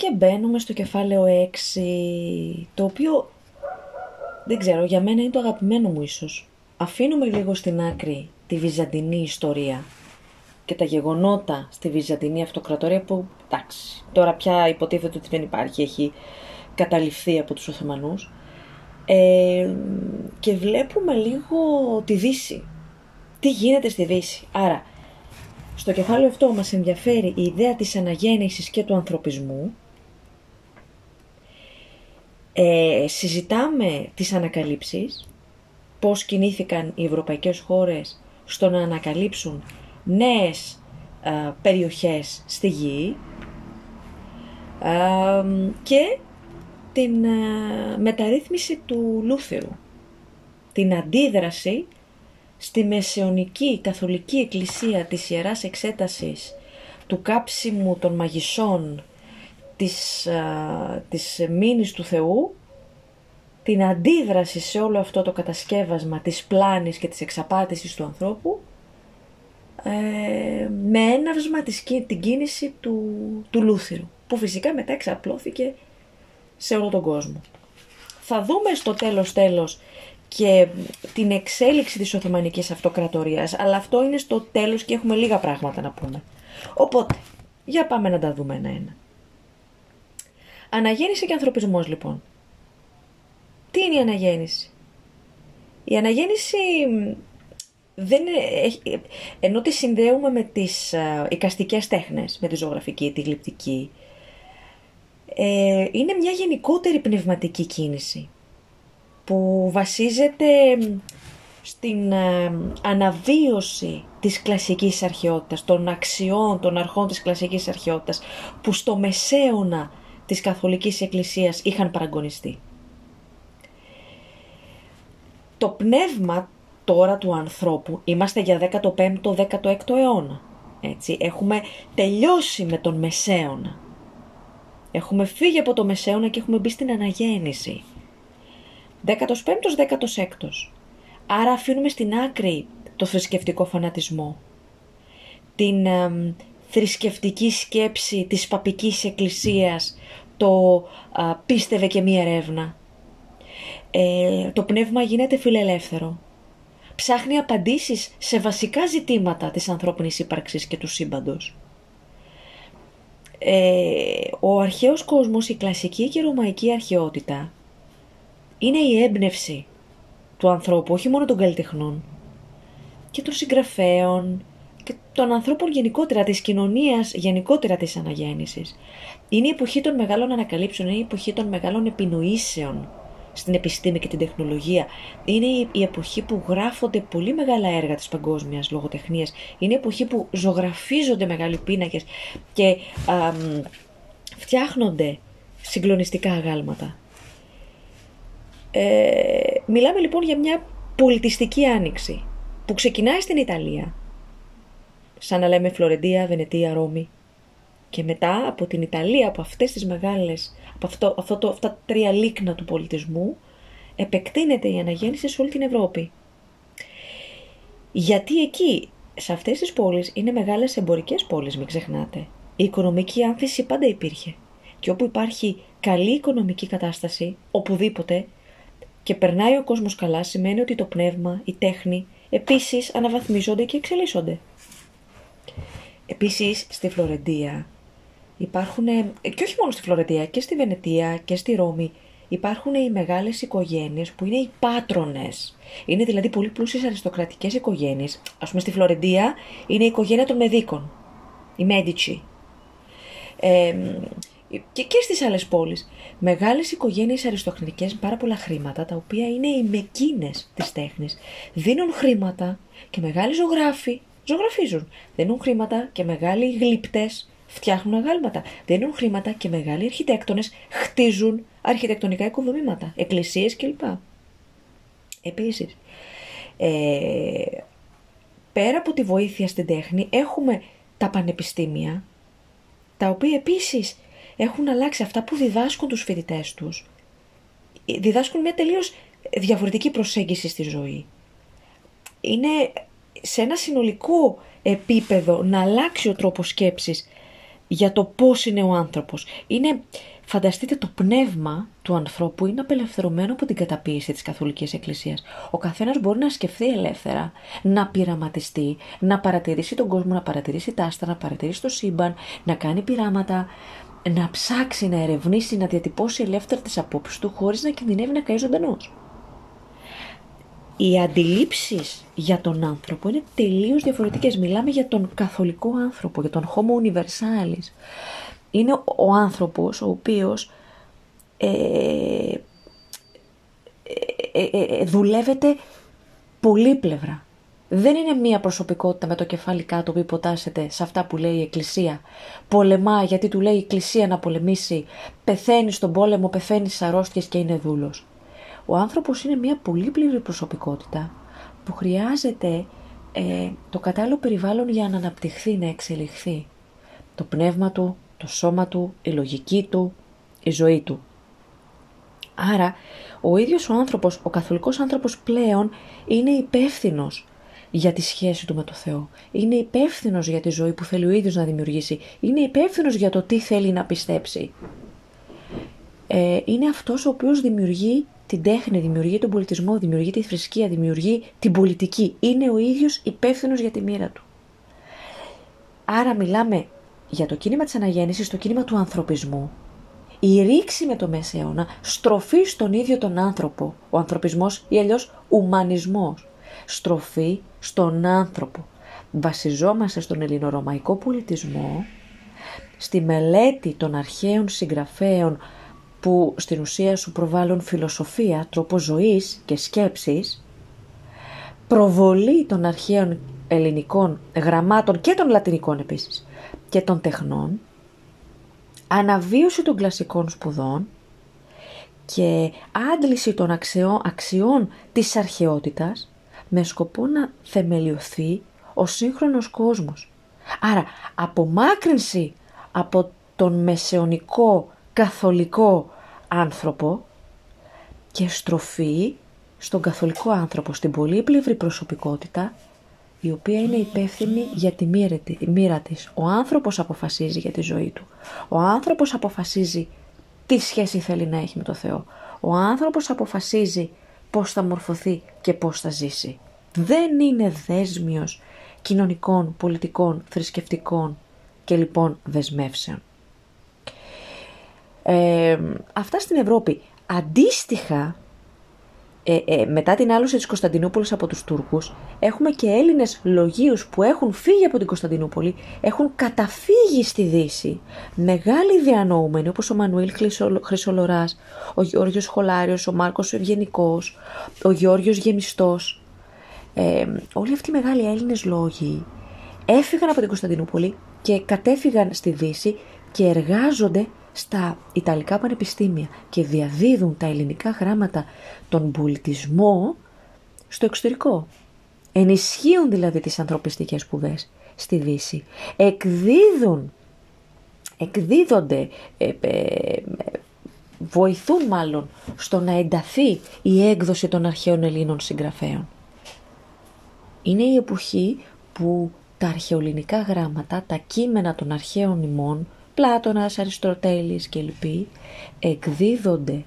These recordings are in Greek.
Και μπαίνουμε στο κεφάλαιο 6, το οποίο δεν ξέρω, για μένα είναι το αγαπημένο μου ίσως. Αφήνουμε λίγο στην άκρη τη βυζαντινή ιστορία και τα γεγονότα στη βυζαντινή αυτοκρατορία που, εντάξει, τώρα πια υποτίθεται ότι δεν υπάρχει, έχει καταληφθεί από τους Οθωμανούς. Ε, και βλέπουμε λίγο τη Δύση. Τι γίνεται στη Δύση. Άρα, στο κεφάλαιο αυτό μας ενδιαφέρει η ιδέα της αναγέννησης και του ανθρωπισμού. Ε, συζητάμε τις ανακαλύψεις, πώς κινήθηκαν οι ευρωπαϊκές χώρες στο να ανακαλύψουν νέες ε, περιοχές στη γη ε, και την ε, μεταρρύθμιση του Λούθερου, την αντίδραση στη μεσαιωνική καθολική εκκλησία της Ιεράς Εξέτασης του κάψιμου των μαγισσών της, α, της μήνης του Θεού την αντίδραση σε όλο αυτό το κατασκεύασμα της πλάνης και της εξαπάτησης του ανθρώπου ε, με έναυσμα της, την κίνηση του, του Λούθυρου που φυσικά μετά εξαπλώθηκε σε όλο τον κόσμο. Θα δούμε στο τέλος τέλος και την εξέλιξη της Οθωμανικής Αυτοκρατορίας, αλλά αυτό είναι στο τέλος και έχουμε λίγα πράγματα να πούμε. Οπότε, για πάμε να τα δούμε ένα-ένα. Αναγέννηση και ανθρωπισμός λοιπόν. Τι είναι η αναγέννηση; Η αναγέννηση δεν είναι, ενώ τη συνδέουμε με τις α, οικαστικές τέχνες, με τη ζωγραφική, τη γλυπτική, ε, είναι μια γενικότερη πνευματική κίνηση που βασίζεται στην ε, αναβίωση της κλασικής αρχαιότητας, των αξιών, των αρχών της κλασικής αρχαιότητας που στο μεσαίωνα της Καθολικής Εκκλησίας είχαν παραγωνιστεί. Το πνεύμα τώρα του ανθρώπου, είμαστε για 15ο-16ο αιώνα, έτσι, έχουμε τελειώσει με τον μεσαίωνα. Έχουμε φύγει από το μεσαίωνα και έχουμε μπει στην αναγέννηση. 15ος, 16ος. Άρα αφήνουμε στην άκρη το θρησκευτικό φανατισμό. Την θρησκευτική σκέψη της παπικής εκκλησίας, το πίστευε και μία ερεύνα. Ε, το πνεύμα γίνεται φιλελεύθερο. Ψάχνει απαντήσεις σε βασικά ζητήματα της ανθρώπινης ύπαρξης και του σύμπαντος. Ε, ο αρχαίος κόσμος, η κλασική και ρωμαϊκή αρχαιότητα είναι η έμπνευση του ανθρώπου, όχι μόνο των καλλιτεχνών και των συγγραφέων και των ανθρώπων γενικότερα, της κοινωνίας γενικότερα της αναγέννησης. Είναι η εποχή των μεγάλων ανακαλύψεων, είναι η εποχή των μεγάλων επινοήσεων στην επιστήμη και την τεχνολογία. Είναι η εποχή που γράφονται πολύ μεγάλα έργα της παγκόσμιας λογοτεχνίας. Είναι η εποχή που ζωγραφίζονται μεγάλοι πίνακες και φτιάχνονται συγκλονιστικά αγάλματα. Ε, μιλάμε λοιπόν για μια πολιτιστική άνοιξη που ξεκινάει στην Ιταλία, σαν να λέμε Φλωρεντία, Βενετία, Ρώμη και μετά από την Ιταλία, από αυτές τις μεγάλες, από αυτό, αυτό το, αυτά τα τρία λίκνα του πολιτισμού, επεκτείνεται η αναγέννηση σε όλη την Ευρώπη. Γιατί εκεί, σε αυτές τις πόλεις, είναι μεγάλες εμπορικές πόλεις, μην ξεχνάτε. Η οικονομική άνθηση πάντα υπήρχε. Και όπου υπάρχει καλή οικονομική κατάσταση, οπουδήποτε, και περνάει ο κόσμος καλά σημαίνει ότι το πνεύμα, η τέχνη επίσης αναβαθμίζονται και εξελίσσονται. Επίσης στη Φλωρεντία υπάρχουν, και όχι μόνο στη Φλωρεντία, και στη Βενετία και στη Ρώμη, υπάρχουν οι μεγάλες οικογένειες που είναι οι πάτρονες. Είναι δηλαδή πολύ πλούσιες αριστοκρατικές οικογένειες. Ας πούμε στη Φλωρεντία είναι η οικογένεια των Μεδίκων, οι Μέτιτσι. Ε, και, και στις άλλες πόλεις. Μεγάλες οικογένειες αριστοκρατικές με πάρα πολλά χρήματα, τα οποία είναι οι μεκίνες της τέχνης. Δίνουν χρήματα και μεγάλοι ζωγράφοι ζωγραφίζουν. Δίνουν χρήματα και μεγάλοι γλύπτες φτιάχνουν αγάλματα. Δίνουν χρήματα και μεγάλοι αρχιτέκτονες χτίζουν αρχιτεκτονικά οικοδομήματα, εκκλησίες κλπ. Επίσης, ε, πέρα από τη βοήθεια στην τέχνη έχουμε τα πανεπιστήμια, τα οποία επίσης έχουν αλλάξει αυτά που διδάσκουν τους φοιτητές τους. Διδάσκουν μια τελείως διαφορετική προσέγγιση στη ζωή. Είναι σε ένα συνολικό επίπεδο να αλλάξει ο τρόπος σκέψης για το πώς είναι ο άνθρωπος. Είναι, φανταστείτε, το πνεύμα του ανθρώπου είναι απελευθερωμένο από την καταπίεση της Καθολικής Εκκλησίας. Ο καθένας μπορεί να σκεφτεί ελεύθερα, να πειραματιστεί, να παρατηρήσει τον κόσμο, να παρατηρήσει τα άστα, να παρατηρήσει το σύμπαν, να κάνει πειράματα, να ψάξει, να ερευνήσει, να διατυπώσει ελεύθερα τις απόψεις του χωρίς να κινδυνεύει να καεί ζωντανός οι αντιλήψεις για τον άνθρωπο είναι τελείως διαφορετικές. Μιλάμε για τον καθολικό άνθρωπο, για τον homo universalis. Είναι ο άνθρωπος ο οποίος ε, ε, ε, ε δουλεύεται πολύπλευρα. Δεν είναι μία προσωπικότητα με το κεφάλι κάτω που υποτάσσεται σε αυτά που λέει η Εκκλησία. Πολεμά γιατί του λέει η Εκκλησία να πολεμήσει, πεθαίνει στον πόλεμο, πεθαίνει στις αρρώστιες και είναι δούλος. Ο άνθρωπος είναι μια πολύπληρη προσωπικότητα που χρειάζεται ε, το κατάλληλο περιβάλλον για να αναπτυχθεί, να εξελιχθεί. Το πνεύμα του, το σώμα του, η λογική του, η ζωή του. Άρα, ο ίδιος ο άνθρωπος, ο καθολικός άνθρωπος πλέον είναι υπεύθυνος για τη σχέση του με το Θεό. Είναι υπεύθυνος για τη ζωή που θέλει ο ίδιος να δημιουργήσει. Είναι υπεύθυνος για το τι θέλει να πιστέψει. Ε, είναι αυτός ο οποίος δημιουργεί την τέχνη, δημιουργεί τον πολιτισμό, δημιουργεί τη θρησκεία, δημιουργεί την πολιτική. Είναι ο ίδιος υπεύθυνος για τη μοίρα του. Άρα μιλάμε για το κίνημα της αναγέννησης, το κίνημα του ανθρωπισμού. Η ρήξη με το μεσαίωνα, στροφή στον ίδιο τον άνθρωπο, ο ανθρωπισμός ή αλλιώς ουμανισμός. Στροφή στον άνθρωπο. Βασιζόμαστε στον ελληνορωμαϊκό πολιτισμό, στη μελέτη των αρχαίων συγγραφέων που στην ουσία σου προβάλλουν φιλοσοφία, τρόπο ζωής και σκέψης, προβολή των αρχαίων ελληνικών γραμμάτων και των λατινικών επίσης και των τεχνών, αναβίωση των κλασικών σπουδών και άντληση των αξιών, αξιών της αρχαιότητας με σκοπό να θεμελιωθεί ο σύγχρονος κόσμος. Άρα απομάκρυνση από τον μεσαιωνικό καθολικό άνθρωπο και στροφή στον καθολικό άνθρωπο, στην πολύπλευρη προσωπικότητα η οποία είναι υπεύθυνη για τη μοίρα της. Ο άνθρωπος αποφασίζει για τη ζωή του. Ο άνθρωπος αποφασίζει τι σχέση θέλει να έχει με το Θεό. Ο άνθρωπος αποφασίζει πώς θα μορφωθεί και πώς θα ζήσει. Δεν είναι δέσμιος κοινωνικών, πολιτικών, θρησκευτικών και λοιπόν δεσμεύσεων. Ε, αυτά στην Ευρώπη. Αντίστοιχα, ε, ε, μετά την άλωση της Κωνσταντινούπολης από τους Τούρκους, έχουμε και Έλληνες λογίους που έχουν φύγει από την Κωνσταντινούπολη, έχουν καταφύγει στη Δύση. Μεγάλοι διανοούμενοι, όπως ο Μανουήλ Χρυσολοράς, ο Γιώργος Χολάριος, ο Μάρκος Ευγενικός, ο Γιώργος Γεμιστός. Ε, όλοι αυτοί οι μεγάλοι Έλληνες λόγοι έφυγαν από την Κωνσταντινούπολη και κατέφυγαν στη Δύση και εργάζονται στα Ιταλικά πανεπιστήμια και διαδίδουν τα ελληνικά γράμματα τον πολιτισμό στο εξωτερικό. Ενισχύουν δηλαδή τις ανθρωπιστικές σπουδές στη Δύση. Εκδίδουν, εκδίδονται, ε, ε, βοηθούν μάλλον στο να ενταθεί η έκδοση των αρχαίων Ελλήνων συγγραφέων. Είναι η εποχή που τα αρχαιοελληνικά γράμματα, τα κείμενα των αρχαίων ημών, Πλάτωνας, Αριστοτέλης και λοιποί εκδίδονται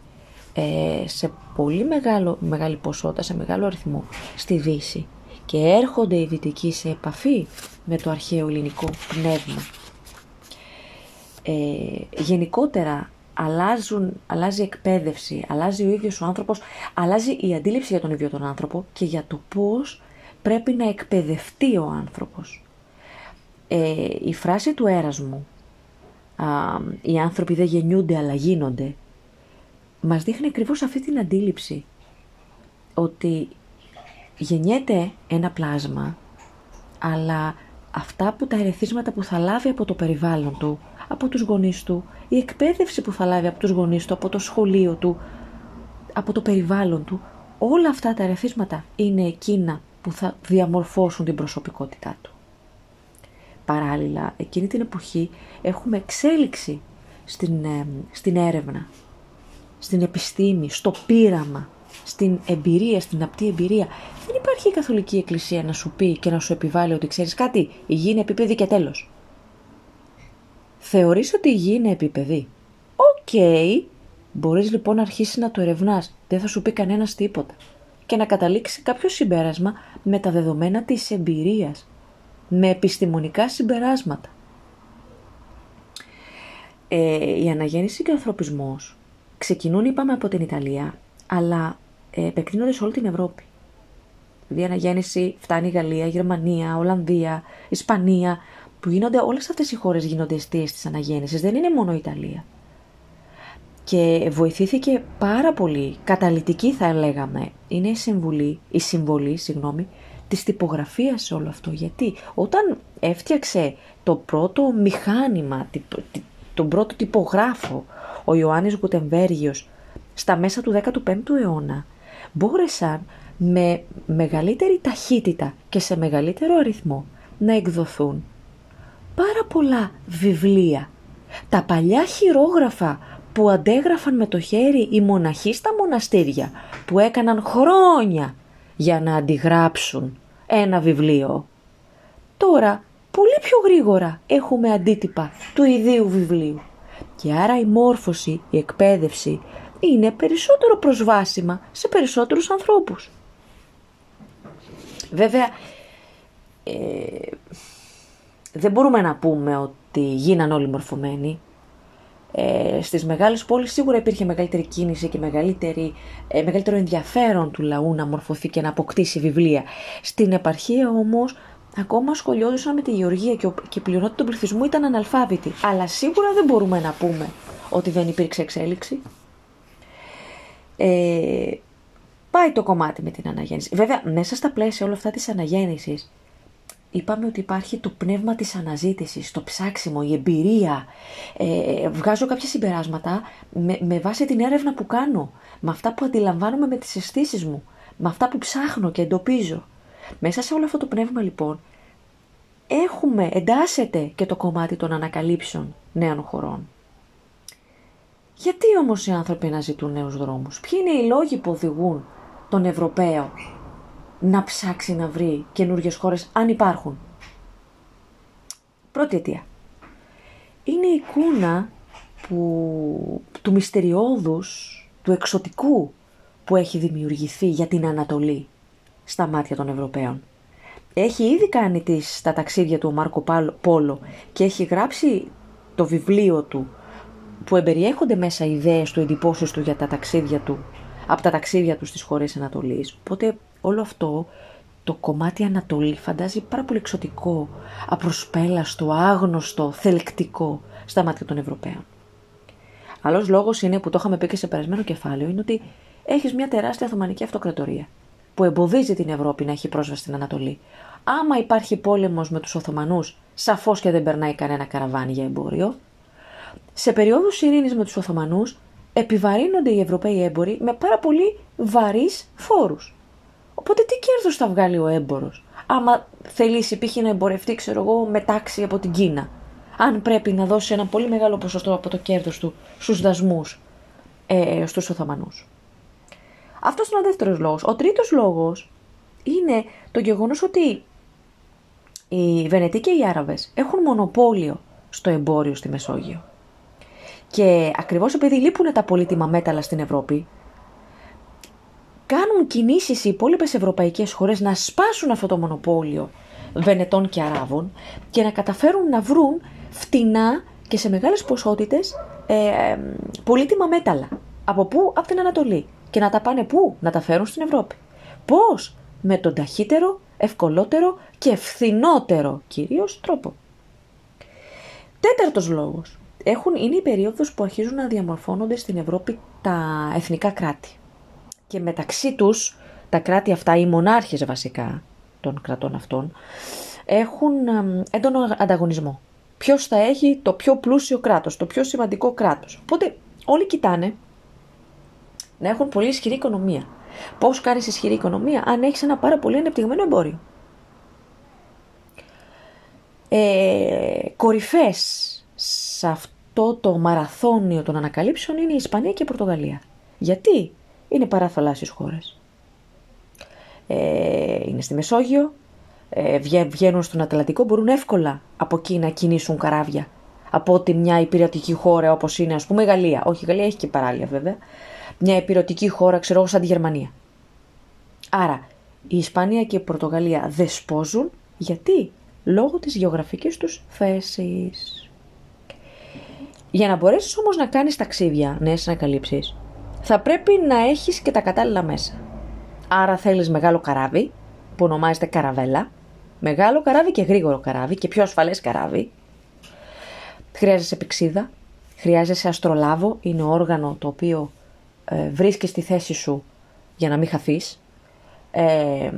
ε, σε πολύ μεγάλο, μεγάλη ποσότητα, σε μεγάλο αριθμό στη Δύση και έρχονται οι Δυτικοί σε επαφή με το αρχαίο ελληνικό πνεύμα. Ε, γενικότερα αλλάζουν, αλλάζει η εκπαίδευση, αλλάζει ο ίδιος ο άνθρωπος, αλλάζει η αντίληψη για τον ίδιο τον άνθρωπο και για το πώς πρέπει να εκπαιδευτεί ο άνθρωπος. Ε, η φράση του έρασμου οι άνθρωποι δεν γεννιούνται αλλά γίνονται, μας δείχνει ακριβώς αυτή την αντίληψη ότι γεννιέται ένα πλάσμα, αλλά αυτά που τα ερεθίσματα που θα λάβει από το περιβάλλον του, από τους γονείς του, η εκπαίδευση που θα λάβει από τους γονείς του, από το σχολείο του, από το περιβάλλον του, όλα αυτά τα ερεθίσματα είναι εκείνα που θα διαμορφώσουν την προσωπικότητά του. Παράλληλα, εκείνη την εποχή έχουμε εξέλιξη στην, ε, στην έρευνα, στην επιστήμη, στο πείραμα, στην εμπειρία, στην απτή εμπειρία. Δεν υπάρχει η Καθολική Εκκλησία να σου πει και να σου επιβάλλει ότι ξέρεις κάτι, η γη είναι επίπεδη και τέλος. Θεωρείς ότι η γη είναι επίπεδη. OK. Okay. Μπορείς λοιπόν να αρχίσεις να το ερευνάς. Δεν θα σου πει κανένας τίποτα. Και να καταλήξεις κάποιο συμπέρασμα με τα δεδομένα της εμπειρίας. Με επιστημονικά συμπεράσματα. Ε, η αναγέννηση και ο ανθρωπισμός ξεκινούν είπαμε από την Ιταλία, αλλά ε, επεκτείνονται σε όλη την Ευρώπη. Δηλαδή η αναγέννηση φτάνει η Γαλλία, η Γερμανία, Ολλανδία, Ισπανία, που γίνονται όλες αυτές οι χώρες γίνονται αιστείες της αναγέννησης, δεν είναι μόνο η Ιταλία. Και βοηθήθηκε πάρα πολύ, καταλητική θα λέγαμε, είναι η συμβουλή, η συμβολή, συγγνώμη, της τυπογραφίας σε όλο αυτό. Γιατί όταν έφτιαξε το πρώτο μηχάνημα, τον πρώτο τυπογράφο, ο Ιωάννης Γουτεμβέργιος, στα μέσα του 15ου αιώνα, μπόρεσαν με μεγαλύτερη ταχύτητα και σε μεγαλύτερο αριθμό να εκδοθούν πάρα πολλά βιβλία. Τα παλιά χειρόγραφα που αντέγραφαν με το χέρι οι μοναχοί στα μοναστήρια που έκαναν χρόνια για να αντιγράψουν ένα βιβλίο. Τώρα πολύ πιο γρήγορα έχουμε αντίτυπα του ιδίου βιβλίου και άρα η μόρφωση, η εκπαίδευση είναι περισσότερο προσβάσιμα σε περισσότερους ανθρώπους. Βέβαια, ε, δεν μπορούμε να πούμε ότι γίναν όλοι μορφωμένοι. Ε, στις μεγάλες πόλεις σίγουρα υπήρχε μεγαλύτερη κίνηση και μεγαλύτερη, ε, μεγαλύτερο ενδιαφέρον του λαού να μορφωθεί και να αποκτήσει βιβλία. Στην επαρχία όμως ακόμα σχολιόντουσαν με τη γεωργία και, και η πλειονότητα του πληθυσμού ήταν αναλφάβητη. Αλλά σίγουρα δεν μπορούμε να πούμε ότι δεν υπήρξε εξέλιξη. Ε, πάει το κομμάτι με την αναγέννηση. Βέβαια, μέσα στα πλαίσια όλα αυτά της αναγέννησης, είπαμε ότι υπάρχει το πνεύμα της αναζήτησης, το ψάξιμο, η εμπειρία. Ε, βγάζω κάποια συμπεράσματα με, με βάση την έρευνα που κάνω, με αυτά που αντιλαμβάνομαι με τις αισθήσεις μου, με αυτά που ψάχνω και εντοπίζω. Μέσα σε όλο αυτό το πνεύμα λοιπόν έχουμε, εντάσσεται και το κομμάτι των ανακαλύψεων νέων χωρών. Γιατί όμως οι άνθρωποι να ζητούν νέους δρόμους, ποιοι είναι οι λόγοι που οδηγούν τον Ευρωπαίο να ψάξει να βρει καινούριε χώρες αν υπάρχουν. Πρώτη αιτία. Είναι η εικόνα που, του μυστεριώδους, του εξωτικού που έχει δημιουργηθεί για την Ανατολή στα μάτια των Ευρωπαίων. Έχει ήδη κάνει τις, τα ταξίδια του ο Μάρκο Πόλο και έχει γράψει το βιβλίο του που εμπεριέχονται μέσα ιδέες του, εντυπώσεις του για τα ταξίδια του, από τα ταξίδια του στις χώρες Ανατολής. Οπότε όλο αυτό το κομμάτι Ανατολή φαντάζει πάρα πολύ εξωτικό, απροσπέλαστο, άγνωστο, θελκτικό στα μάτια των Ευρωπαίων. Άλλος λόγος είναι που το είχαμε πει και σε περασμένο κεφάλαιο, είναι ότι έχεις μια τεράστια Οθωμανική Αυτοκρατορία που εμποδίζει την Ευρώπη να έχει πρόσβαση στην Ανατολή. Άμα υπάρχει πόλεμος με τους Οθωμανούς, σαφώς και δεν περνάει κανένα καραβάνι για εμπόριο. Σε περίοδους ειρήνης με τους Οθωμανούς, επιβαρύνονται οι Ευρωπαίοι έμποροι με πάρα πολύ βαρύς φόρους. Οπότε τι κέρδος θα βγάλει ο έμπορο, άμα θελήσει π.χ. να εμπορευτεί, ξέρω εγώ, με τάξη από την Κίνα. Αν πρέπει να δώσει ένα πολύ μεγάλο ποσοστό από το κέρδος του στους δασμούς ε, στους Οθωμανούς. Αυτός είναι ο δεύτερος λόγος. Ο τρίτος λόγος είναι το γεγονός ότι οι Βενετοί και οι Άραβες έχουν μονοπόλιο στο εμπόριο στη Μεσόγειο. Και ακριβώς επειδή λείπουν τα πολύτιμα μέταλλα στην Ευρώπη, κάνουν κινήσεις οι υπόλοιπες ευρωπαϊκές χώρες να σπάσουν αυτό το μονοπόλιο Βενετών και Αράβων και να καταφέρουν να βρουν φτηνά και σε μεγάλες ποσότητες ε, πολύτιμα μέταλλα. Από πού; Από την Ανατολή. Και να τα πάνε πού; Να τα φέρουν στην Ευρώπη. Πώς; Με τον ταχύτερο, ευκολότερο και φθηνότερο κυρίως τρόπο. Τέταρτος λόγος. Έχουν, είναι η περίοδος που αρχίζουν να διαμορφώνονται στην Ευρώπη τα εθνικά κράτη και μεταξύ τους τα κράτη αυτά, οι μονάρχες βασικά των κρατών αυτών, έχουν έντονο ανταγωνισμό. Ποιος θα έχει το πιο πλούσιο κράτος, το πιο σημαντικό κράτος. Οπότε όλοι κοιτάνε να έχουν πολύ ισχυρή οικονομία. Πώς κάνεις ισχυρή οικονομία αν έχεις ένα πάρα πολύ ανεπτυγμένο εμπόριο. Ε, κορυφές σε αυτό το μαραθώνιο των ανακαλύψεων είναι η Ισπανία και η Πορτογαλία. Γιατί; Είναι παραθαλάσσιες χώρες. Ε, είναι στη Μεσόγειο, ε, βγαίνουν στον Ατλαντικό, μπορούν εύκολα από εκεί να κινήσουν καράβια. από ότι μια υπηρετική χώρα όπως είναι ας πούμε η Γαλλία. Όχι η Γαλλία έχει και παράλια βέβαια. Μια υπηρετική χώρα ξέρω εγώ σαν τη Γερμανία. Άρα η Ισπανία και η Πορτογαλία δεσπόζουν γιατί; Λόγω της γεωγραφικής τους θέσης. Για να μπορέσεις όμως να κάνεις ταξίδια, νέες ανακαλύψεις, θα πρέπει να έχεις και τα κατάλληλα μέσα. Άρα θέλεις μεγάλο καράβι, που ονομάζεται καραβέλα, μεγάλο καράβι και γρήγορο καράβι και πιο ασφαλές καράβι. Χρειάζεσαι πηξίδα, χρειάζεσαι αστρολάβο, είναι όργανο το οποίο ε, βρίσκεις στη θέση σου για να μην χαθείς. Ε,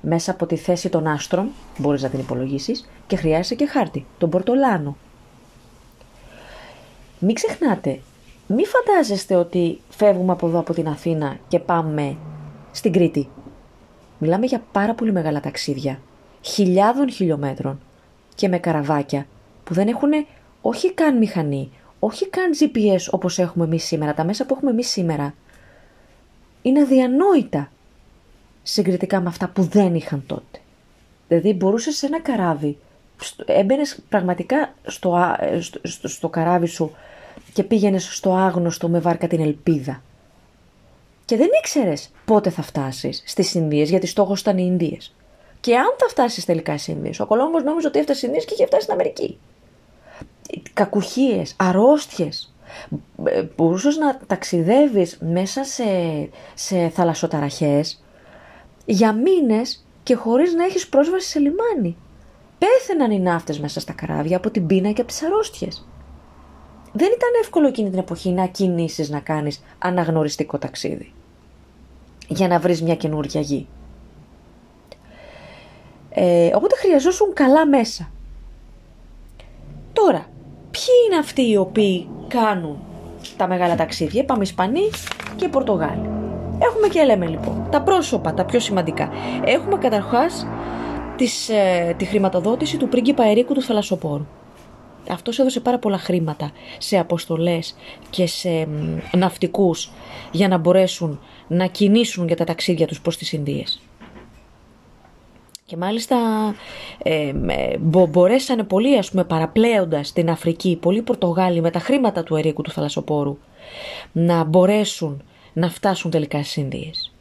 μέσα από τη θέση των άστρων, μπορείς να την υπολογίσεις, και χρειάζεσαι και χάρτη, τον πορτολάνο. Μην ξεχνάτε, μη φαντάζεστε ότι φεύγουμε από εδώ από την Αθήνα και πάμε στην Κρήτη. Μιλάμε για πάρα πολύ μεγάλα ταξίδια, χιλιάδων χιλιόμετρων και με καραβάκια που δεν έχουν όχι καν μηχανή, όχι καν GPS όπως έχουμε εμείς σήμερα, τα μέσα που έχουμε εμείς σήμερα. Είναι αδιανόητα συγκριτικά με αυτά που δεν είχαν τότε. Δηλαδή μπορούσες σε ένα καράβι, έμπαινες πραγματικά στο, στο, στο καράβι σου και πήγαινε στο άγνωστο με βάρκα την ελπίδα. Και δεν ήξερες πότε θα φτάσεις στις Ινδίες, γιατί στόχος ήταν οι Ινδίες. Και αν θα φτάσεις τελικά στις Ινδίες, ο Κολόμβο νόμιζε ότι έφτασε στις Ινδίες και είχε φτάσει στην Αμερική. Κακουχίες, αρρώστιες. Ε, Μπορούσες να ταξιδεύεις μέσα σε, σε θαλασσοταραχές για μήνες και χωρίς να έχεις πρόσβαση σε λιμάνι. Πέθαιναν οι ναύτες μέσα στα καράβια από την πείνα και από τις αρρώστιες δεν ήταν εύκολο εκείνη την εποχή να κινήσεις να κάνεις αναγνωριστικό ταξίδι για να βρεις μια καινούργια γη. Ε, οπότε χρειαζόσουν καλά μέσα. Τώρα, ποιοι είναι αυτοί οι οποίοι κάνουν τα μεγάλα ταξίδια, είπαμε Ισπανοί και Πορτογάλοι. Έχουμε και λέμε λοιπόν τα πρόσωπα, τα πιο σημαντικά. Έχουμε καταρχάς τις, ε, τη χρηματοδότηση του πρίγκιπα Ερίκου του Θαλασσοπόρου. Αυτός έδωσε πάρα πολλά χρήματα σε αποστολές και σε ναυτικούς για να μπορέσουν να κινήσουν για τα ταξίδια τους προς τις Ινδίες. Και μάλιστα ε, μπορέσανε πολλοί ας πούμε παραπλέοντας την Αφρική, πολλοί Πορτογάλοι με τα χρήματα του Ερίκου του Θαλασσοπόρου να μπορέσουν να φτάσουν τελικά στις Ινδίες.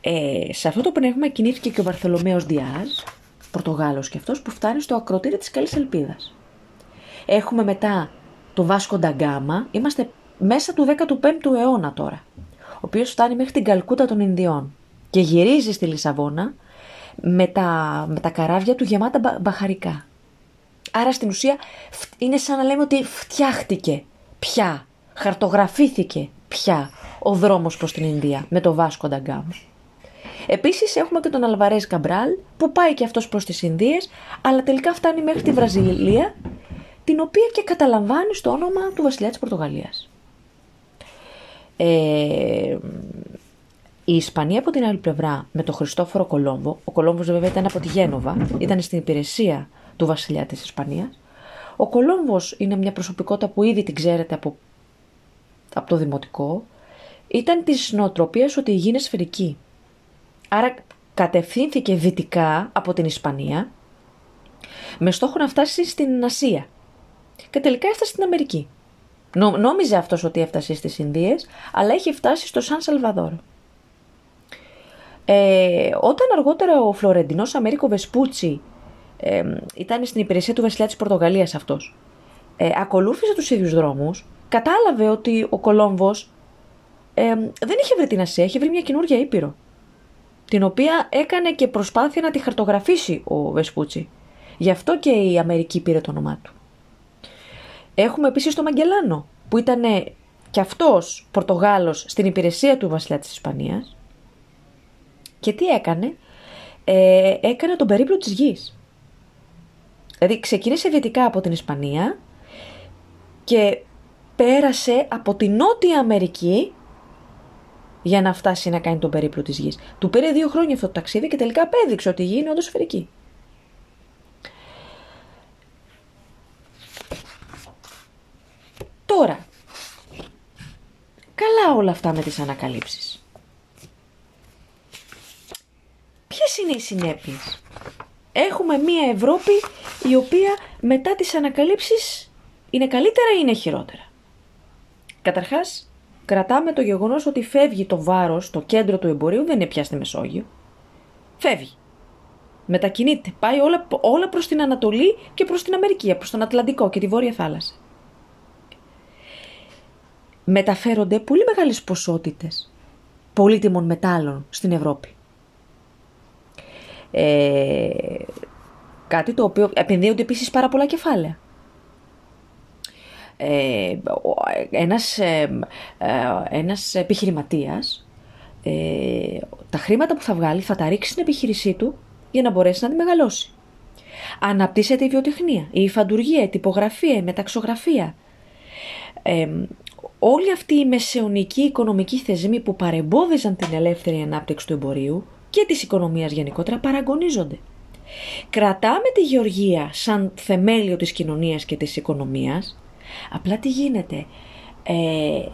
Ε, σε αυτό το πνεύμα κινήθηκε και ο Βαρθολομαίος Διάζ, Πορτογάλος και αυτός που φτάνει στο ακροτήρι της Καλής Ελπίδας. Έχουμε μετά το Βάσκο Νταγκάμα. Είμαστε μέσα του 15ου αιώνα τώρα. Ο οποίος φτάνει μέχρι την Καλκούτα των Ινδιών και γυρίζει στη Λισαβόνα με τα, με τα καράβια του γεμάτα μπαχαρικά. Άρα στην ουσία είναι σαν να λέμε ότι φτιάχτηκε πια, χαρτογραφήθηκε πια ο δρόμος προς την Ινδία με το Βάσκο Νταγκάμα. Επίσης έχουμε και τον Αλβαρές Καμπράλ που πάει και αυτός προς τις Ινδίες αλλά τελικά φτάνει μέχρι τη Βραζιλία την οποία και καταλαμβάνει στο όνομα του βασιλιά της Πορτογαλίας. Ε, η Ισπανία από την άλλη πλευρά με τον Χριστόφορο Κολόμβο, ο Κολόμβος βέβαια ήταν από τη Γένοβα, ήταν στην υπηρεσία του βασιλιά της Ισπανίας. Ο Κολόμβος είναι μια προσωπικότητα που ήδη την ξέρετε από, από το δημοτικό. Ήταν της νοοτροπίας ότι η γη είναι σφαιρική. Άρα κατευθύνθηκε δυτικά από την Ισπανία με στόχο να φτάσει στην Ασία και τελικά έφτασε στην Αμερική. Νο, νόμιζε αυτός ότι έφτασε στις Ινδίες, αλλά έχει φτάσει στο Σαν Σαλβαδόρ. Ε, όταν αργότερα ο Φλωρεντινός Αμέρικο Βεσπούτσι ε, ήταν στην υπηρεσία του βασιλιά της Πορτογαλίας αυτός, ε, ακολούθησε τους ίδιους δρόμους, κατάλαβε ότι ο Κολόμβος ε, δεν είχε βρει την Ασία, είχε βρει μια καινούργια ήπειρο, την οποία έκανε και προσπάθεια να τη χαρτογραφήσει ο Βεσπούτσι. Γι' αυτό και η Αμερική πήρε το όνομά του. Έχουμε επίσης τον Μαγκελάνο, που ήταν και αυτός Πορτογάλος στην υπηρεσία του βασιλιά της Ισπανίας. Και τι έκανε, ε, έκανε τον περίπλο της γης. Δηλαδή ξεκίνησε δυτικά από την Ισπανία και πέρασε από την Νότια Αμερική για να φτάσει να κάνει τον περίπλο της γης. Του πήρε δύο χρόνια αυτό το ταξίδι και τελικά απέδειξε ότι η γη είναι όντως σφαιρική. Τώρα, καλά όλα αυτά με τις ανακαλύψεις. Ποιες είναι οι συνέπειες; Έχουμε μία Ευρώπη η οποία μετά τις ανακαλύψεις είναι καλύτερα ή είναι χειρότερα; Καταρχάς, κρατάμε το γεγονός ότι φεύγει το βάρος, το κέντρο του εμπορίου, δεν είναι πια στη Μεσόγειο. Φεύγει. Μετακινείται. Πάει όλα, όλα προς την Ανατολή και προς την Αμερική, προς τον Ατλαντικό και τη Βόρεια Θάλασσα. Μεταφέρονται πολύ μεγάλες ποσότητες πολύτιμων μετάλλων στην Ευρώπη. Ε, κάτι το οποίο επενδύονται επίσης πάρα πολλά κεφάλαια. Ε, ένας, ε, ε, ένας επιχειρηματίας ε, τα χρήματα που θα βγάλει θα τα ρίξει στην επιχείρησή του για να μπορέσει να τη μεγαλώσει. Αναπτύσσεται η βιοτεχνία, η υφαντουργία, η τυπογραφία, η μεταξογραφία. Ε, όλοι αυτοί οι μεσαιωνικοί οικονομικοί θεσμοί που παρεμπόδιζαν την ελεύθερη ανάπτυξη του εμπορίου και της οικονομίας γενικότερα παραγωνίζονται. Κρατάμε τη γεωργία σαν θεμέλιο της κοινωνίας και της οικονομίας, απλά τι γίνεται, ε,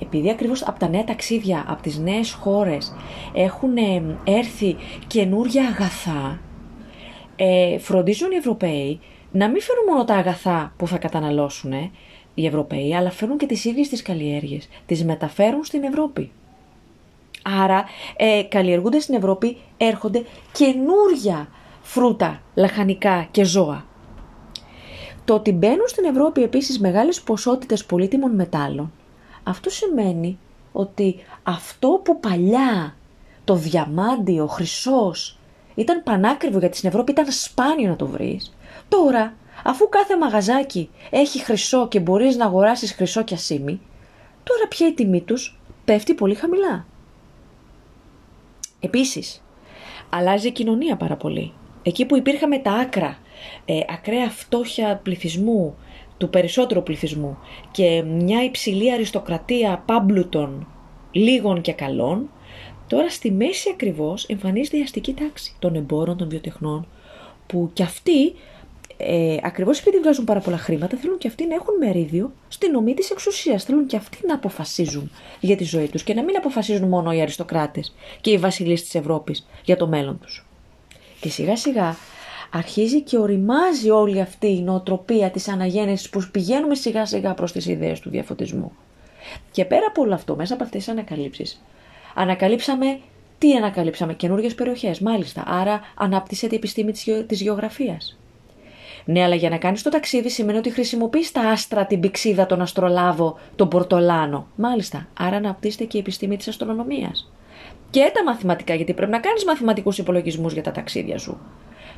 επειδή ακριβώς από τα νέα ταξίδια, από τις νέες χώρες έχουν ε, έρθει καινούρια αγαθά, ε, φροντίζουν οι Ευρωπαίοι να μην φέρουν μόνο τα αγαθά που θα καταναλώσουν οι Ευρωπαίοι, αλλά φέρουν και τις ίδιες τις καλλιέργειες, τις μεταφέρουν στην Ευρώπη. Άρα ε, καλλιεργούνται στην Ευρώπη, έρχονται καινούρια φρούτα, λαχανικά και ζώα. Το ότι μπαίνουν στην Ευρώπη επίσης μεγάλες ποσότητες πολύτιμων μετάλλων, αυτό σημαίνει ότι αυτό που παλιά το διαμάντι, ο χρυσός, ήταν πανάκριβο γιατί στην Ευρώπη ήταν σπάνιο να το βρεις, τώρα αφού κάθε μαγαζάκι έχει χρυσό και μπορείς να αγοράσεις χρυσό και ασίμι, τώρα πια η τιμή τους πέφτει πολύ χαμηλά. Επίσης, αλλάζει η κοινωνία πάρα πολύ. Εκεί που υπήρχαμε τα άκρα, ε, ακραία φτώχεια πληθυσμού, του περισσότερου πληθυσμού και μια υψηλή αριστοκρατία πάμπλουτων, λίγων και καλών, τώρα στη μέση ακριβώς εμφανίζεται η αστική τάξη των εμπόρων, των βιοτεχνών, που κι αυτοί ε, ακριβώς επειδή βγάζουν πάρα πολλά χρήματα, θέλουν και αυτοί να έχουν μερίδιο στην ομή της εξουσίας. Θέλουν και αυτοί να αποφασίζουν για τη ζωή τους και να μην αποφασίζουν μόνο οι αριστοκράτες και οι βασιλείς της Ευρώπης για το μέλλον τους. Και σιγά σιγά αρχίζει και οριμάζει όλη αυτή η νοοτροπία της αναγέννησης που πηγαίνουμε σιγά σιγά προς τις ιδέες του διαφωτισμού. Και πέρα από όλο αυτό, μέσα από αυτές τις ανακαλύψεις, ανακαλύψαμε τι ανακαλύψαμε, καινούργιες περιοχές, μάλιστα. Άρα ανάπτυσε η επιστήμη της γεωγραφίας. Ναι, αλλά για να κάνεις το ταξίδι σημαίνει ότι χρησιμοποιείς τα άστρα, την πηξίδα, τον αστρολάβο, τον πορτολάνο. Μάλιστα. Άρα αναπτύσσεται και η επιστήμη της αστρονομίας. Και τα μαθηματικά, γιατί πρέπει να κάνεις μαθηματικούς υπολογισμούς για τα ταξίδια σου.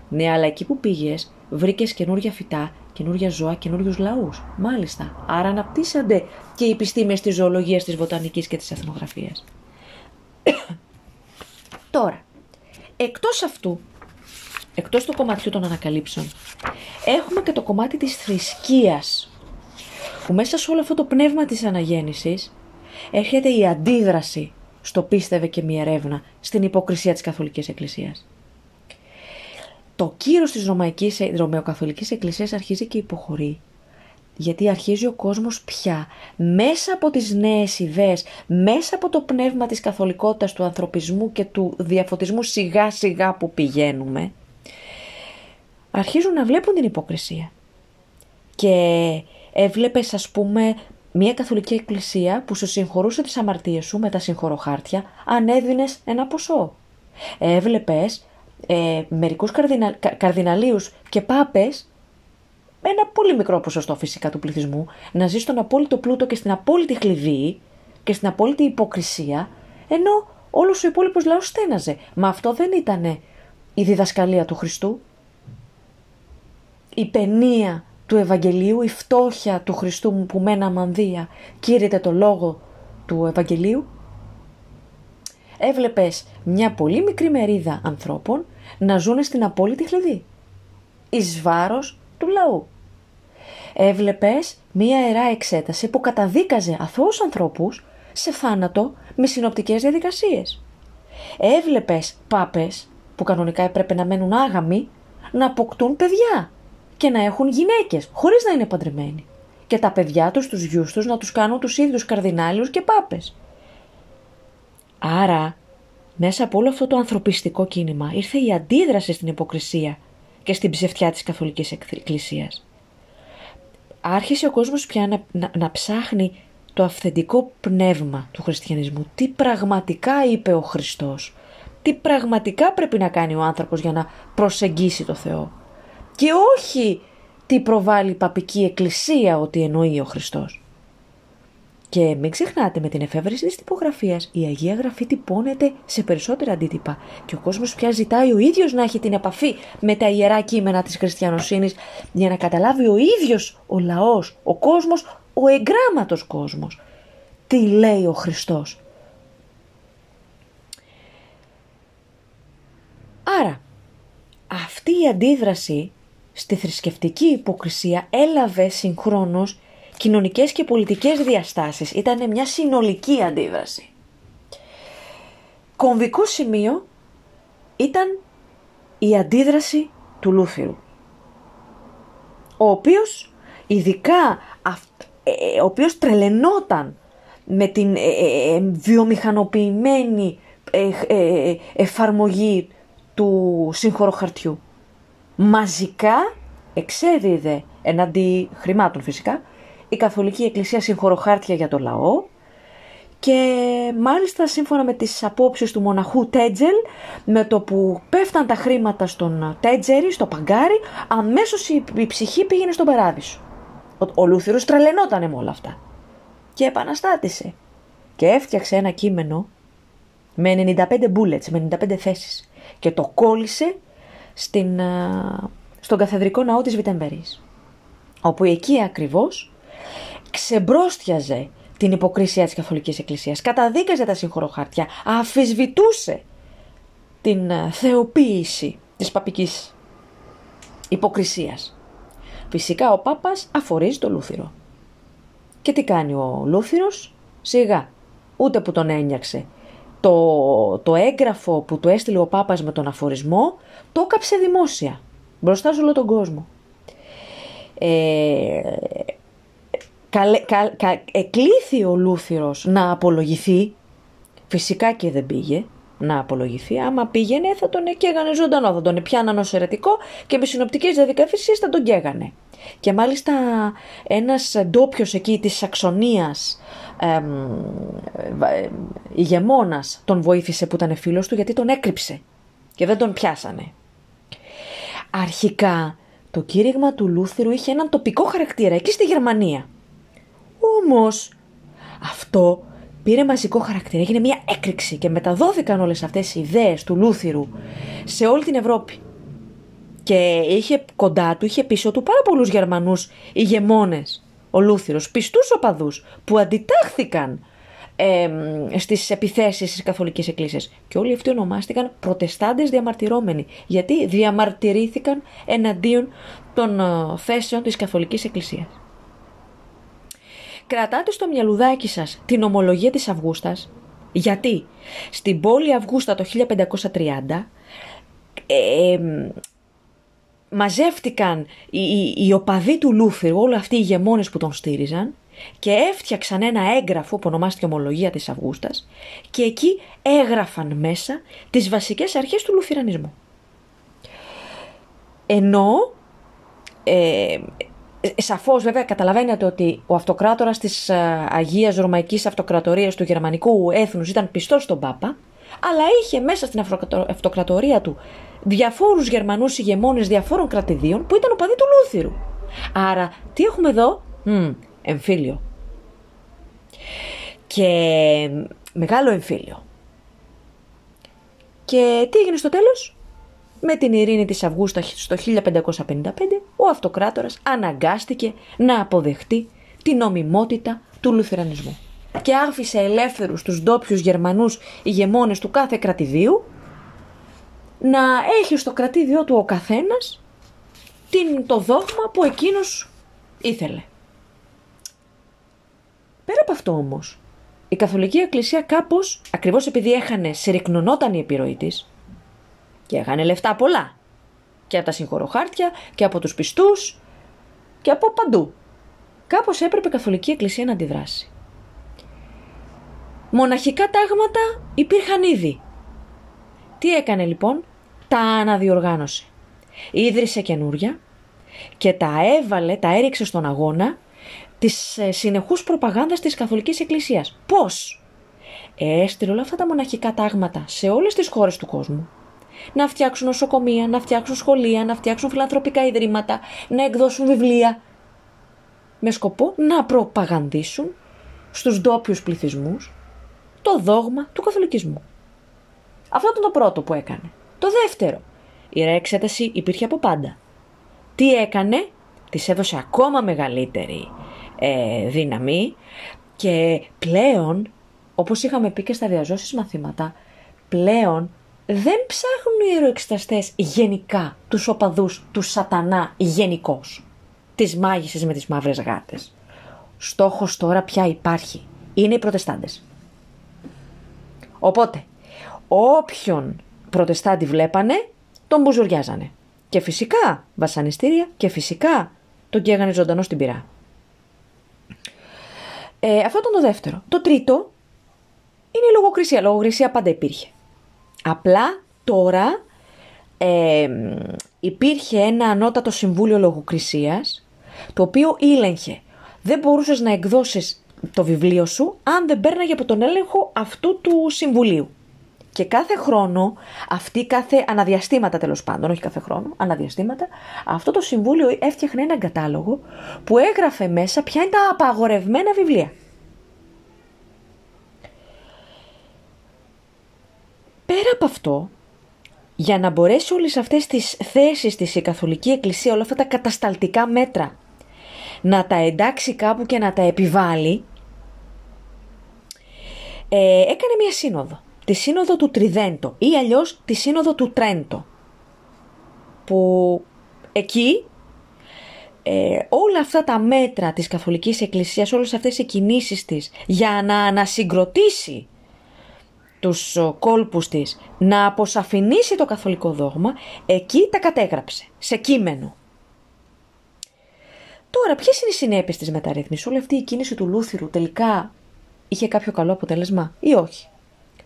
Ναι, αλλά εκεί που πήγες, βρήκες καινούργια φυτά, καινούργια ζώα, καινούριους λαούς. Μάλιστα. Άρα αναπτύσσονται και οι επιστήμες της ζωολογίας, της βοτανικής και της εθνογραφίας. Τώρα, εκτός αυτού, εκτός του κομματιού των ανακαλύψεων, έχουμε και το κομμάτι της θρησκείας, που μέσα σε όλο αυτό το πνεύμα της αναγέννησης έρχεται η αντίδραση στο πίστευε και μια ερεύνα στην υποκρισία της Καθολικής Εκκλησίας το κύρος της Ρωμαϊκής, Ρωμαιοκαθολικής Εκκλησίας αρχίζει και υποχωρεί. Γιατί αρχίζει ο κόσμος πια μέσα από τις νέες ιδέες, μέσα από το πνεύμα της καθολικότητας, του ανθρωπισμού και του διαφωτισμού σιγά σιγά που πηγαίνουμε, αρχίζουν να βλέπουν την υποκρισία. Και έβλεπες ας πούμε μια καθολική εκκλησία που σου συγχωρούσε τις αμαρτίες σου με τα συγχωροχάρτια αν έδινες ένα ποσό. Έβλεπες ε, μερικούς καρδινα, καρδιναλίους και πάπες με ένα πολύ μικρό ποσοστό φυσικά του πληθυσμού να ζει στον απόλυτο πλούτο και στην απόλυτη χλειδί και στην απόλυτη υποκρισία ενώ όλος ο υπόλοιπος λαός στέναζε. Μα αυτό δεν ήταν η διδασκαλία του Χριστού. Η παινία του Ευαγγελίου, η φτώχεια του Χριστού που με ένα μανδύα κήρυτε το λόγο του Ευαγγελίου έβλεπες μια πολύ μικρή μερίδα ανθρώπων να ζουν στην απόλυτη χλειδί. Εις βάρος του λαού. Έβλεπες μια ιερά εξέταση που καταδίκαζε αθώους ανθρώπους σε θάνατο με συνοπτικές διαδικασίες. Έβλεπες πάπες που κανονικά έπρεπε να μένουν άγαμοι να αποκτούν παιδιά και να έχουν γυναίκες χωρίς να είναι παντρεμένοι. Και τα παιδιά τους, τους γιους τους να τους κάνουν τους ίδιους καρδινάλιους και πάπες. Άρα, μέσα από όλο αυτό το ανθρωπιστικό κίνημα ήρθε η αντίδραση στην υποκρισία και στην ψευτιά της Καθολικής Εκκλησίας. άρχισε ο κόσμος πια να, να, να ψάχνει το αυθεντικό πνεύμα του χριστιανισμού. Τι πραγματικά είπε ο Χριστός; Τι πραγματικά πρέπει να κάνει ο άνθρωπος για να προσεγγίσει το Θεό; Και όχι τι προβάλλει η παπική εκκλησία ότι εννοεί ο Χριστός. Και μην ξεχνάτε με την εφεύρεση της τυπογραφίας η Αγία Γραφή τυπώνεται σε περισσότερα αντίτυπα και ο κόσμος πια ζητάει ο ίδιος να έχει την επαφή με τα ιερά κείμενα της χριστιανοσύνης για να καταλάβει ο ίδιος ο λαός, ο κόσμος, ο εγγράμματος κόσμος τι λέει ο Χριστός. Άρα αυτή η αντίδραση στη θρησκευτική υποκρισία έλαβε συγχρόνως κοινωνικές και πολιτικές διαστάσεις. Ήταν μια συνολική αντίδραση. Κομβικό σημείο ήταν η αντίδραση του Λούθυρου. Ο οποίος ειδικά ε, ε, ο οποίος τρελαινόταν με την ε, βιομηχανοποιημένη εφαρμογή του χαρτιού. Μαζικά εξέδιδε εναντί χρημάτων φυσικά. Η Καθολική Εκκλησία συγχωροχάρτια για το λαό. Και μάλιστα σύμφωνα με τις απόψεις του μοναχού Τέτζελ με το που πέφταν τα χρήματα στον Τέτζερι, στο παγκάρι αμέσως η, ψυχή πήγαινε στον παράδεισο. Ο, ο Λούθυρος τρελαινότανε με όλα αυτά. Και επαναστάτησε. Και έφτιαξε ένα κείμενο με 95 bullets, με 95 θέσεις. Και το κόλλησε στην, στον καθεδρικό ναό της Βιτεμβερής όπου εκεί ακριβώς ξεμπρόστιαζε την υποκρισία της Καθολικής Εκκλησίας, καταδίκαζε τα συγχωροχάρτια, αφισβητούσε την ε, θεοποίηση της παπικής υποκρισίας. Φυσικά ο Πάπας αφορίζει το Λούθυρο. Και τι κάνει ο Λούθυρος, σιγά, ούτε που τον ένιαξε. Το, το έγγραφο που του έστειλε ο Πάπας με τον αφορισμό, το έκαψε δημόσια, μπροστά σε όλο τον κόσμο. Ε, καλε, κα, εκλήθη ο Λούθυρος να απολογηθεί, φυσικά και δεν πήγε να απολογηθεί, άμα πήγαινε θα τον εκαίγανε ζωντανό, θα τον πιάνανε ως ερετικό και με συνοπτικές διαδικασίες θα τον καίγανε. Και μάλιστα ένας ντόπιος εκεί της Σαξονίας, εμ, ε, ηγεμόνας, τον βοήθησε που ήταν φίλος του γιατί τον έκρυψε και δεν τον πιάσανε. Αρχικά το κήρυγμα του Λούθυρου είχε έναν τοπικό χαρακτήρα εκεί στη Γερμανία. Όμως αυτό πήρε μαζικό χαρακτήρα, έγινε μια έκρηξη και μεταδόθηκαν όλες αυτές οι ιδέες του Λούθυρου σε όλη την Ευρώπη. Και είχε κοντά του, είχε πίσω του πάρα πολλούς Γερμανούς ηγεμόνες, ο Λούθυρος, πιστούς οπαδούς που αντιτάχθηκαν ε, στις επιθέσεις της Καθολικής Εκκλήσιας. Και όλοι αυτοί ονομάστηκαν προτεστάντες διαμαρτυρόμενοι, γιατί διαμαρτυρήθηκαν εναντίον των ε, θέσεων της Καθολικής Εκκλησίας. Κρατάτε στο μυαλουδάκι σας την ομολογία της Αυγούστας, γιατί στην πόλη Αυγούστα το 1530 ε, μαζεύτηκαν οι, οι, οι οπαδοί του Λούθυρου, όλοι αυτοί οι ηγεμόνες που τον στήριζαν και έφτιαξαν ένα έγγραφο που ονομάστηκε Ομολογία της Αυγούστας και εκεί έγραφαν μέσα τις βασικές αρχές του Λουθυρανισμού. Ενώ ε, Σαφώς, βέβαια, καταλαβαίνετε ότι ο αυτοκράτορας της ε, Αγίας Ρωμαϊκής Αυτοκρατορίας του Γερμανικού έθνους ήταν πιστός στον Πάπα, αλλά είχε μέσα στην αυτοκρατορία του διαφόρους Γερμανούς ηγεμόνες διαφόρων κρατηδίων που ήταν ο παδί του Λούθυρου. Άρα, τι έχουμε εδώ, Μ, εμφύλιο. Και μεγάλο εμφύλιο. Και τι έγινε στο τέλος, με την ειρήνη της Αυγούστα στο 1555, ο αυτοκράτορας αναγκάστηκε να αποδεχτεί την νομιμότητα του λουθερανισμού και άφησε ελεύθερους τους ντόπιους Γερμανούς ηγεμόνες του κάθε κρατηδίου να έχει στο κρατήδιό του ο καθένας την, το δόγμα που εκείνος ήθελε. Πέρα από αυτό όμως, η Καθολική Εκκλησία κάπως, ακριβώς επειδή έχανε, συρρυκνωνόταν η επιρροή της, και έχανε λεφτά πολλά. Και από τα συγχωροχάρτια και από τους πιστούς και από παντού. Κάπως έπρεπε η Καθολική Εκκλησία να αντιδράσει. Μοναχικά τάγματα υπήρχαν ήδη. Τι έκανε λοιπόν, τα αναδιοργάνωσε. Ίδρυσε καινούρια, και τα έβαλε, τα έριξε στον αγώνα της ε, συνεχούς προπαγάνδας της Καθολικής Εκκλησίας. Πώς; Έστειλε όλα αυτά τα μοναχικά τάγματα σε όλες τις χώρες του κόσμου. Να φτιάξουν νοσοκομεία, να φτιάξουν σχολεία, να φτιάξουν φιλανθρωπικά ιδρύματα, να εκδώσουν βιβλία. Με σκοπό να προπαγανδίσουν στους ντόπιους πληθυσμούς το δόγμα του καθολικισμού. Αυτό ήταν το πρώτο που έκανε. Το δεύτερο, η ρε εξέταση υπήρχε από πάντα. Τι έκανε, της έδωσε ακόμα μεγαλύτερη ε, δύναμη και πλέον, όπως είχαμε πει και στα διαζώσεις μαθήματα, πλέον δεν ψάχνουν οι ιεροεξεταστές γενικά τους οπαδούς του σατανά γενικώς. Τις μάγισσες με τις μαύρες γάτες. Στόχος τώρα πια υπάρχει. Είναι οι προτεστάντες. Οπότε, όποιον προτεστάντη βλέπανε, τον μπουζουριάζανε. Και φυσικά βασανιστήρια και φυσικά τον καίγανε ζωντανό στην πυρά. Ε, αυτό ήταν το δεύτερο. Το τρίτο είναι η λογοκρισία. Λογοκρισία πάντα υπήρχε. Απλά τώρα ε, υπήρχε ένα ανώτατο συμβούλιο λογοκρισίας το οποίο ήλεγχε. Δεν μπορούσες να εκδώσεις το βιβλίο σου αν δεν παίρναγε από τον έλεγχο αυτού του συμβουλίου. Και κάθε χρόνο, αυτή κάθε αναδιαστήματα τέλος πάντων, όχι κάθε χρόνο, αναδιαστήματα, αυτό το συμβούλιο έφτιαχνε έναν κατάλογο που έγραφε μέσα ποια είναι τα απαγορευμένα βιβλία. Πέρα από αυτό, για να μπορέσει όλες αυτές τις θέσεις της η Καθολική Εκκλησία, όλα αυτά τα κατασταλτικά μέτρα, να τα εντάξει κάπου και να τα επιβάλλει, ε, έκανε μια σύνοδο τη σύνοδο του Τριδέντο ή αλλιώς τη σύνοδο του Τρέντο που εκεί ε, όλα αυτά τα μέτρα της Καθολικής Εκκλησίας, όλες αυτές οι κινήσεις της για να ανασυγκροτήσει τους κόλπους της, να αποσαφηνίσει το καθολικό δόγμα, εκεί τα κατέγραψε, σε κείμενο. Τώρα, ποιες είναι οι συνέπειες της μεταρρύθμισης, όλη αυτή η κίνηση του Λούθυρου τελικά είχε κάποιο καλό αποτέλεσμα ή όχι;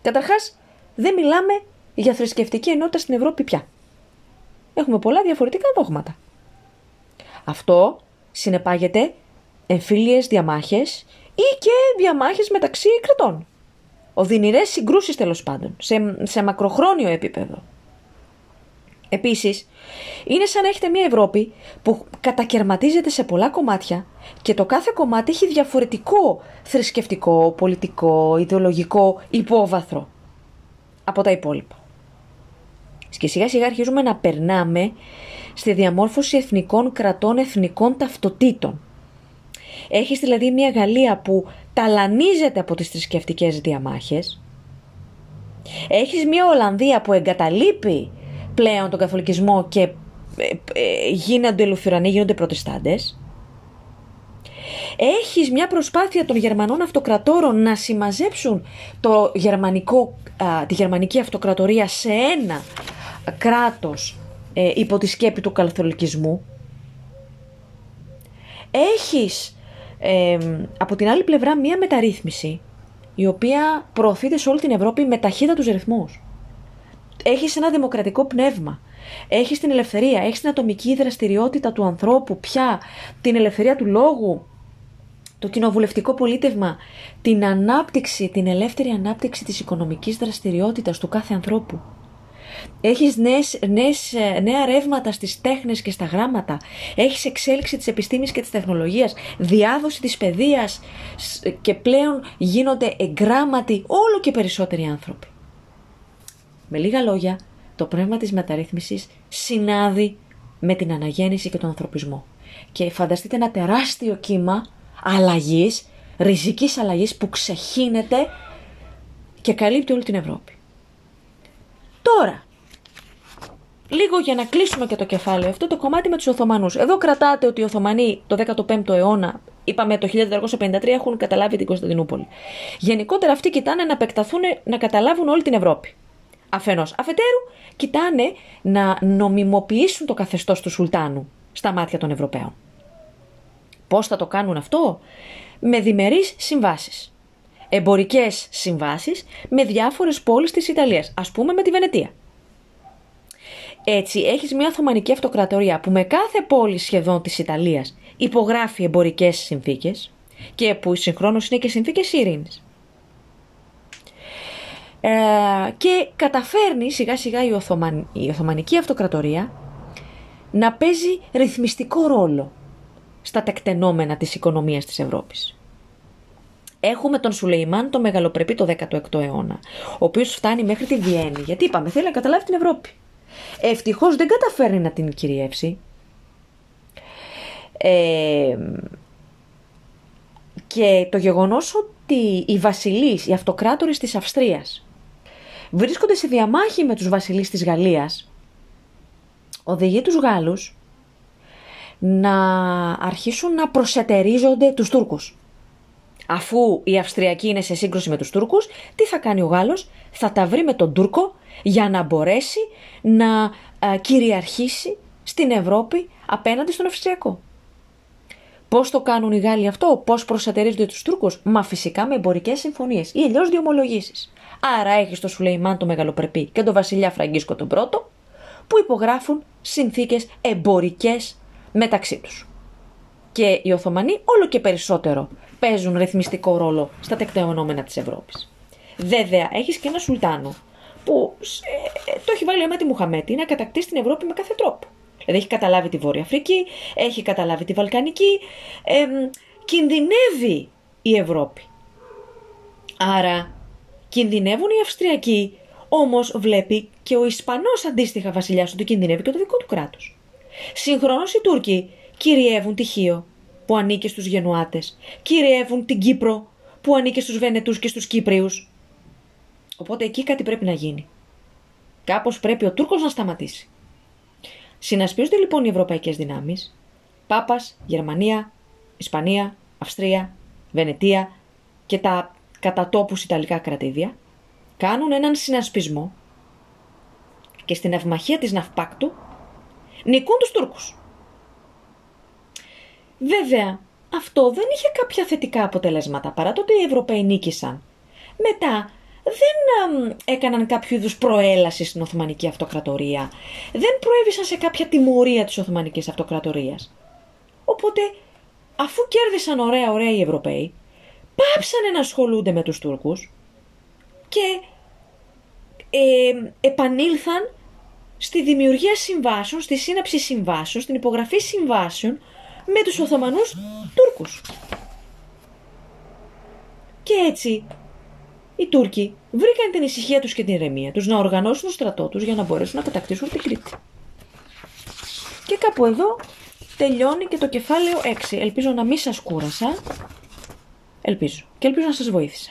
Καταρχάς, δεν μιλάμε για θρησκευτική ενότητα στην Ευρώπη πια. Έχουμε πολλά διαφορετικά δόγματα. Αυτό συνεπάγεται εμφύλιες διαμάχες ή και διαμάχες μεταξύ κρατών. Οδυνηρές συγκρούσεις τέλος πάντων, σε, σε μακροχρόνιο επίπεδο. Επίσης, είναι σαν να έχετε μια Ευρώπη που κατακαιρματίζεται σε πολλά κομμάτια και το κάθε κομμάτι έχει διαφορετικό θρησκευτικό, πολιτικό, ιδεολογικό υπόβαθρο από τα υπόλοιπα. Και σιγά σιγά αρχίζουμε να περνάμε στη διαμόρφωση εθνικών κρατών, εθνικών ταυτοτήτων. Έχεις δηλαδή μια Γαλλία που ταλανίζεται από τις θρησκευτικές διαμάχες. Έχεις μια Ολλανδία που εγκαταλείπει πλέον τον καθολικισμό και ε, ε, γίνονται λουθυρανοί, γίνονται προτεστάντες. Έχεις μια προσπάθεια των Γερμανών αυτοκρατόρων να συμμαζέψουν το γερμανικό, τη γερμανική αυτοκρατορία σε ένα κράτος ε, υπό τη σκέπη του καθολικισμού; Έχεις από την άλλη πλευρά μια μεταρρύθμιση η οποία προωθείται σε όλη την Ευρώπη με ταχύτητα τους ρυθμούς; Έχεις ένα δημοκρατικό πνεύμα. Έχεις την ελευθερία, έχεις την ατομική δραστηριότητα του ανθρώπου πια, την ελευθερία του λόγου, το κοινοβουλευτικό πολίτευμα, την ανάπτυξη, την ελεύθερη ανάπτυξη της οικονομικής δραστηριότητας του κάθε ανθρώπου. Έχεις νέες, νέες, νέα ρεύματα στις τέχνες και στα γράμματα. Έχεις εξέλιξη της επιστήμης και της τεχνολογίας, διάδοση της παιδείας και πλέον γίνονται εγγράμματοι όλο και περισσότεροι άνθρωποι. Με λίγα λόγια, το πνεύμα της μεταρρύθμισης συνάδει με την αναγέννηση και τον ανθρωπισμό. Και φανταστείτε ένα τεράστιο κύμα αλλαγής, ριζικής αλλαγής που ξεχύνεται και καλύπτει όλη την Ευρώπη. Τώρα, λίγο για να κλείσουμε και το κεφάλαιο αυτό, το κομμάτι με τους Οθωμανούς. Εδώ κρατάτε ότι οι Οθωμανοί το 15ο αιώνα, είπαμε το 1453, έχουν καταλάβει την Κωνσταντινούπολη. Γενικότερα αυτοί κοιτάνε να επεκταθούν, να καταλάβουν όλη την Ευρώπη αφενός. Αφετέρου, κοιτάνε να νομιμοποιήσουν το καθεστώς του Σουλτάνου στα μάτια των Ευρωπαίων. Πώς θα το κάνουν αυτό; Με διμερείς συμβάσεις. Εμπορικές συμβάσεις με διάφορες πόλεις της Ιταλίας, ας πούμε με τη Βενετία. Έτσι, έχεις μια Οθωμανική Αυτοκρατορία που με κάθε πόλη σχεδόν της Ιταλίας υπογράφει εμπορικές συνθήκες και που συγχρόνως είναι και συνθήκες ειρήνης. Ε, και καταφέρνει σιγά σιγά η, η Οθωμανική Αυτοκρατορία να παίζει ρυθμιστικό ρόλο στα τεκτενόμενα της οικονομίας της Ευρώπης. Έχουμε τον Σουλεϊμάν το μεγαλοπρεπή το 16ο αιώνα, ο οποίος φτάνει μέχρι τη Βιέννη, γιατί είπαμε θέλει να καταλάβει την Ευρώπη. Ευτυχώς δεν καταφέρνει να την κυριεύσει. Ε, και το γεγονός ότι οι βασιλείς, οι αυτοκράτορες της Αυστρίας βρίσκονται σε διαμάχη με τους βασιλείς της Γαλλίας, οδηγεί τους Γάλλους να αρχίσουν να προσετερίζονται τους Τούρκους. Αφού η Αυστριακή είναι σε σύγκρουση με τους Τούρκους, τι θα κάνει ο Γάλλος, θα τα βρει με τον Τούρκο για να μπορέσει να κυριαρχήσει στην Ευρώπη απέναντι στον Αυστριακό. Πώς το κάνουν οι Γάλλοι αυτό, πώς προσατερίζονται τους Τούρκους, Μα φυσικά με εμπορικές συμφωνίες ή αλλιώς διομολογήσει. Άρα έχεις το Σουλεϊμάν το Μεγαλοπρεπή και τον Βασιλιά Φραγκίσκο τον Πρώτο, που υπογράφουν συνθήκες εμπορικές μεταξύ τους. Και οι Οθωμανοί όλο και περισσότερο παίζουν ρυθμιστικό ρόλο στα τεκτεωνόμενα της Ευρώπης. Βέβαια, έχεις και ένα Σουλτάνο που ε, το έχει βάλει αίμα τη Μουχαμέτη να κατακτήσει την Ευρώπη με κάθε τρόπο. Δηλαδή έχει καταλάβει τη Βόρεια Αφρική, έχει καταλάβει τη Βαλκανική, ε, κινδυνεύει η Ευρώπη. Άρα κινδυνεύουν οι Αυστριακοί, όμως βλέπει και ο Ισπανός αντίστοιχα βασιλιάς ότι κινδυνεύει και το δικό του κράτος. Συγχρόνως οι Τούρκοι κυριεύουν τη Χίο που ανήκει στους Γενουάτες, κυριεύουν την Κύπρο που ανήκει στους Βενετούς και στους Κύπριους. Οπότε εκεί κάτι πρέπει να γίνει. Κάπως πρέπει ο Τούρκος να σταματήσει. Συνασπίζονται λοιπόν οι ευρωπαϊκές δυνάμεις, Πάπας, Γερμανία, Ισπανία, Αυστρία, Βενετία και τα κατά τόπους Ιταλικά κρατήδια, κάνουν έναν συνασπισμό και στην αυμαχία της Ναυπάκτου νικούν τους Τούρκους. Βέβαια, αυτό δεν είχε κάποια θετικά αποτελέσματα παρά το ότι οι Ευρωπαίοι νίκησαν. Μετά δεν έκαναν κάποιο είδους προέλαση στην Οθωμανική Αυτοκρατορία. Δεν προέβησαν σε κάποια τιμωρία της Οθωμανικής Αυτοκρατορίας. Οπότε, αφού κέρδισαν ωραία ωραία οι Ευρωπαίοι, πάψανε να ασχολούνται με τους Τούρκους και ε, επανήλθαν στη δημιουργία συμβάσεων, στη σύναψη συμβάσεων, στην υπογραφή συμβάσεων με τους Οθωμανούς Τούρκους. Και έτσι οι Τούρκοι βρήκαν την ησυχία τους και την ηρεμία τους να οργανώσουν το στρατό τους για να μπορέσουν να κατακτήσουν την Κρήτη. Και κάπου εδώ τελειώνει και το κεφάλαιο 6. Ελπίζω να μην σας κούρασα. Ελπίζω. Και ελπίζω να σας βοήθησα.